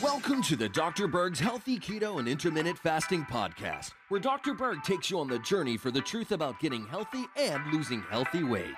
Welcome to the Dr. Berg's Healthy Keto and Intermittent Fasting Podcast, where Dr. Berg takes you on the journey for the truth about getting healthy and losing healthy weight.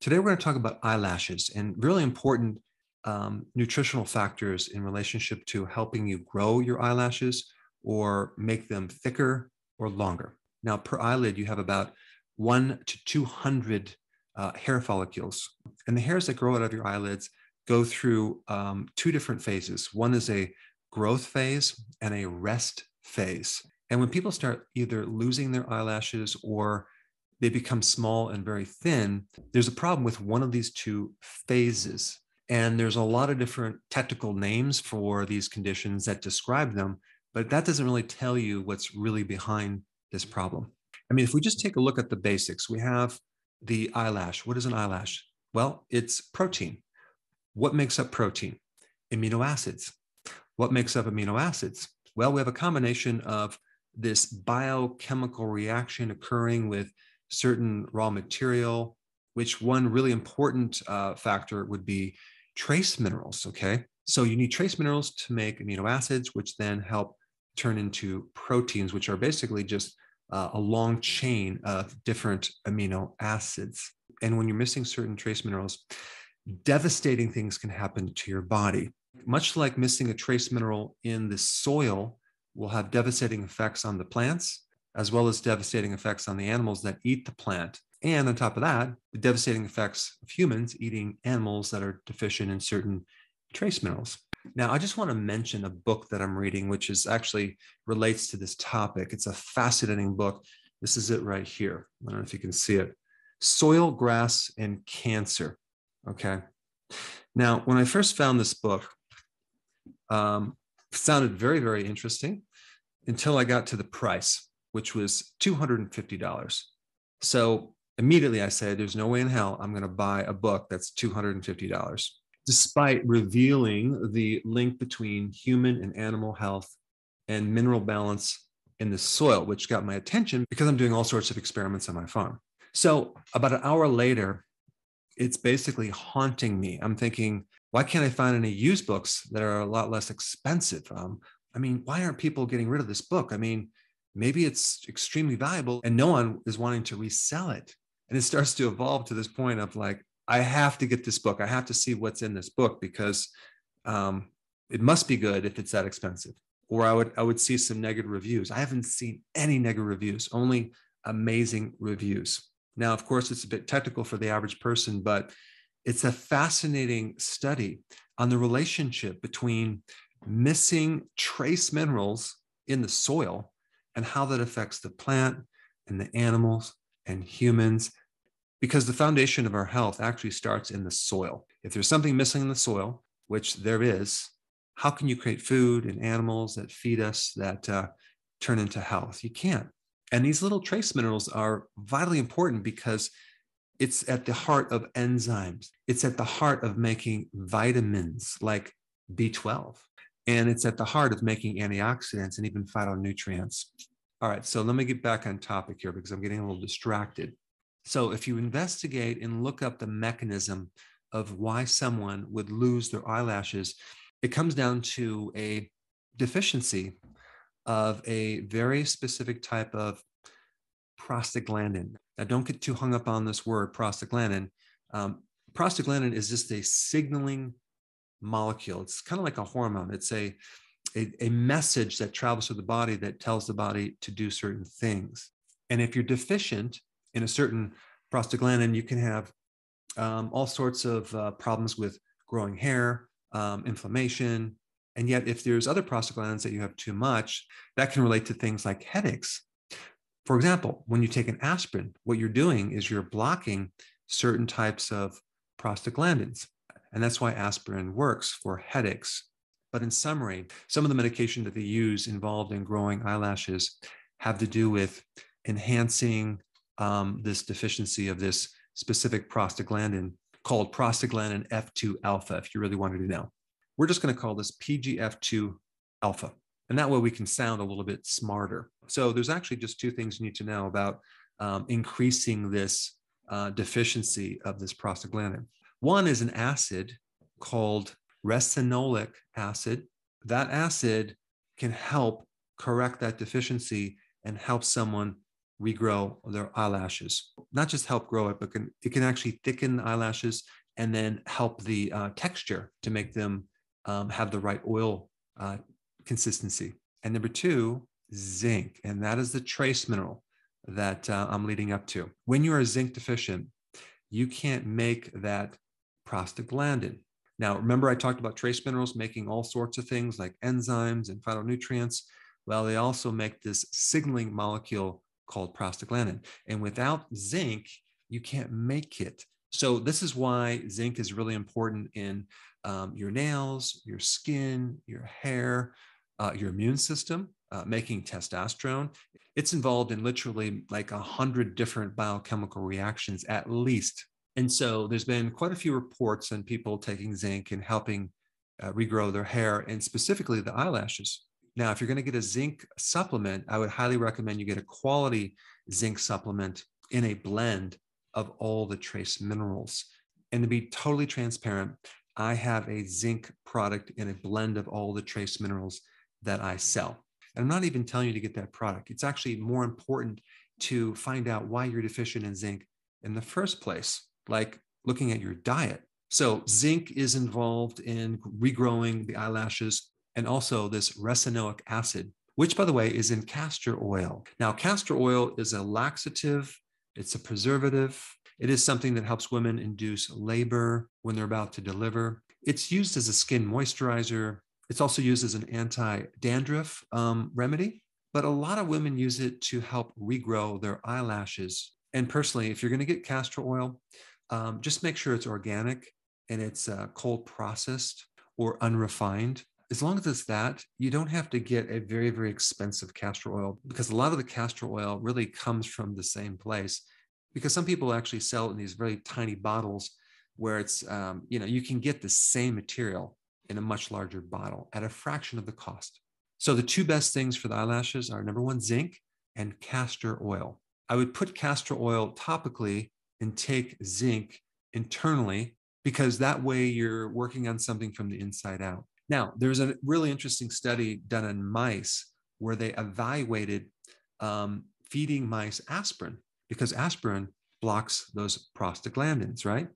Today, we're going to talk about eyelashes and really important um, nutritional factors in relationship to helping you grow your eyelashes or make them thicker or longer. Now, per eyelid, you have about one to 200 uh, hair follicles. And the hairs that grow out of your eyelids go through um, two different phases. One is a growth phase and a rest phase. And when people start either losing their eyelashes or they become small and very thin, there's a problem with one of these two phases. And there's a lot of different technical names for these conditions that describe them, but that doesn't really tell you what's really behind this problem. I mean, if we just take a look at the basics, we have the eyelash. What is an eyelash? Well, it's protein. What makes up protein? Amino acids. What makes up amino acids? Well, we have a combination of this biochemical reaction occurring with certain raw material, which one really important uh, factor would be trace minerals. Okay. So you need trace minerals to make amino acids, which then help turn into proteins, which are basically just uh, a long chain of different amino acids. And when you're missing certain trace minerals, devastating things can happen to your body. Much like missing a trace mineral in the soil will have devastating effects on the plants, as well as devastating effects on the animals that eat the plant. And on top of that, the devastating effects of humans eating animals that are deficient in certain trace minerals. Now, I just want to mention a book that I'm reading, which is actually relates to this topic. It's a fascinating book. This is it right here. I don't know if you can see it. Soil, Grass, and Cancer. Okay. Now, when I first found this book, um, sounded very, very interesting until I got to the price, which was $250. So immediately I said, There's no way in hell I'm going to buy a book that's $250 despite revealing the link between human and animal health and mineral balance in the soil, which got my attention because I'm doing all sorts of experiments on my farm. So, about an hour later, it's basically haunting me. I'm thinking, why can't I find any used books that are a lot less expensive? Um, I mean, why aren't people getting rid of this book? I mean, maybe it's extremely valuable and no one is wanting to resell it. And it starts to evolve to this point of like, I have to get this book. I have to see what's in this book because um, it must be good if it's that expensive. Or I would I would see some negative reviews. I haven't seen any negative reviews, only amazing reviews. Now, of course, it's a bit technical for the average person, but it's a fascinating study on the relationship between missing trace minerals in the soil and how that affects the plant and the animals and humans because the foundation of our health actually starts in the soil. If there's something missing in the soil, which there is, how can you create food and animals that feed us that uh, turn into health? You can't. And these little trace minerals are vitally important because it's at the heart of enzymes. It's at the heart of making vitamins like B12. And it's at the heart of making antioxidants and even phytonutrients. All right, so let me get back on topic here because I'm getting a little distracted. So if you investigate and look up the mechanism of why someone would lose their eyelashes, it comes down to a deficiency of a very specific type of prostaglandin. Now, don't get too hung up on this word, prostaglandin. Um, prostaglandin is just a signaling molecule. It's kind of like a hormone. It's a, a, a message that travels through the body that tells the body to do certain things. And if you're deficient in a certain prostaglandin, you can have um, all sorts of uh, problems with growing hair, um, inflammation. And yet, if there's other prostaglandins that you have too much, that can relate to things like headaches. For example, when you take an aspirin, what you're doing is you're blocking certain types of prostaglandins. And that's why aspirin works for headaches. But in summary, some of the medication that they use involved in growing eyelashes have to do with enhancing um, this deficiency of this specific prostaglandin called prostaglandin F2 alpha, if you really wanted to know. We're just going to call this PGF2 alpha. And that way we can sound a little bit smarter. So there's actually just two things you need to know about um, increasing this uh, deficiency of this prostaglandin. One is an acid called ricinoleic acid. That acid can help correct that deficiency and help someone regrow their eyelashes. Not just help grow it, but can, it can actually thicken the eyelashes and then help the uh, texture to make them um, have the right oil uh, consistency. And number two, zinc. And that is the trace mineral that uh, I'm leading up to. When you are zinc deficient, you can't make that prostaglandin. Now, remember, I talked about trace minerals making all sorts of things like enzymes and phytonutrients. Well, they also make this signaling molecule called prostaglandin. And without zinc, you can't make it. So, this is why zinc is really important in um, your nails, your skin, your hair, uh, your immune system, uh, making testosterone. It's involved in literally like a hundred different biochemical reactions at least. And so there's been quite a few reports on people taking zinc and helping uh, regrow their hair and specifically the eyelashes. Now, if you're going to get a zinc supplement, I would highly recommend you get a quality zinc supplement in a blend of all the trace minerals. And to be totally transparent, I have a zinc product in a blend of all the trace minerals that I sell. And I'm not even telling you to get that product. It's actually more important to find out why you're deficient in zinc in the first place, like looking at your diet. So, zinc is involved in regrowing the eyelashes and also this ricinoleic acid, which, by the way, is in castor oil. Now, castor oil is a laxative, it's a preservative, it is something that helps women induce labor when they're about to deliver. It's used as a skin moisturizer, it's also used as an anti dandruff um, remedy, but a lot of women use it to help regrow their eyelashes. And personally, if you're going to get castor oil, um, just make sure it's organic and it's uh, cold processed or unrefined. As long as it's that, you don't have to get a very, very expensive castor oil because a lot of the castor oil really comes from the same place. Because some people actually sell it in these very tiny bottles where it's, um, you know, you can get the same material in a much larger bottle at a fraction of the cost. So the two best things for the eyelashes are number one, zinc and castor oil. I would put castor oil topically and take zinc internally because that way you're working on something from the inside out. Now, there's a really interesting study done on mice where they evaluated um, feeding mice aspirin because aspirin blocks those prostaglandins, right?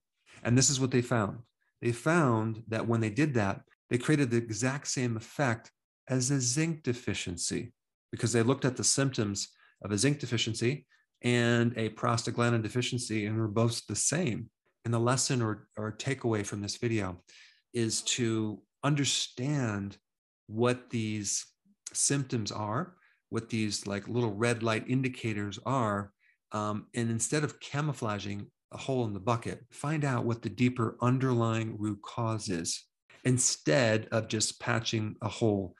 And this is what they found they found that when they did that, they created the exact same effect as a zinc deficiency because they looked at the symptoms of a zinc deficiency and a prostaglandin deficiency and were both the same. And the lesson or, or takeaway from this video is to understand what these symptoms are, what these like little red light indicators are. Um, and instead of camouflaging a hole in the bucket, find out what the deeper underlying root cause is instead of just patching a hole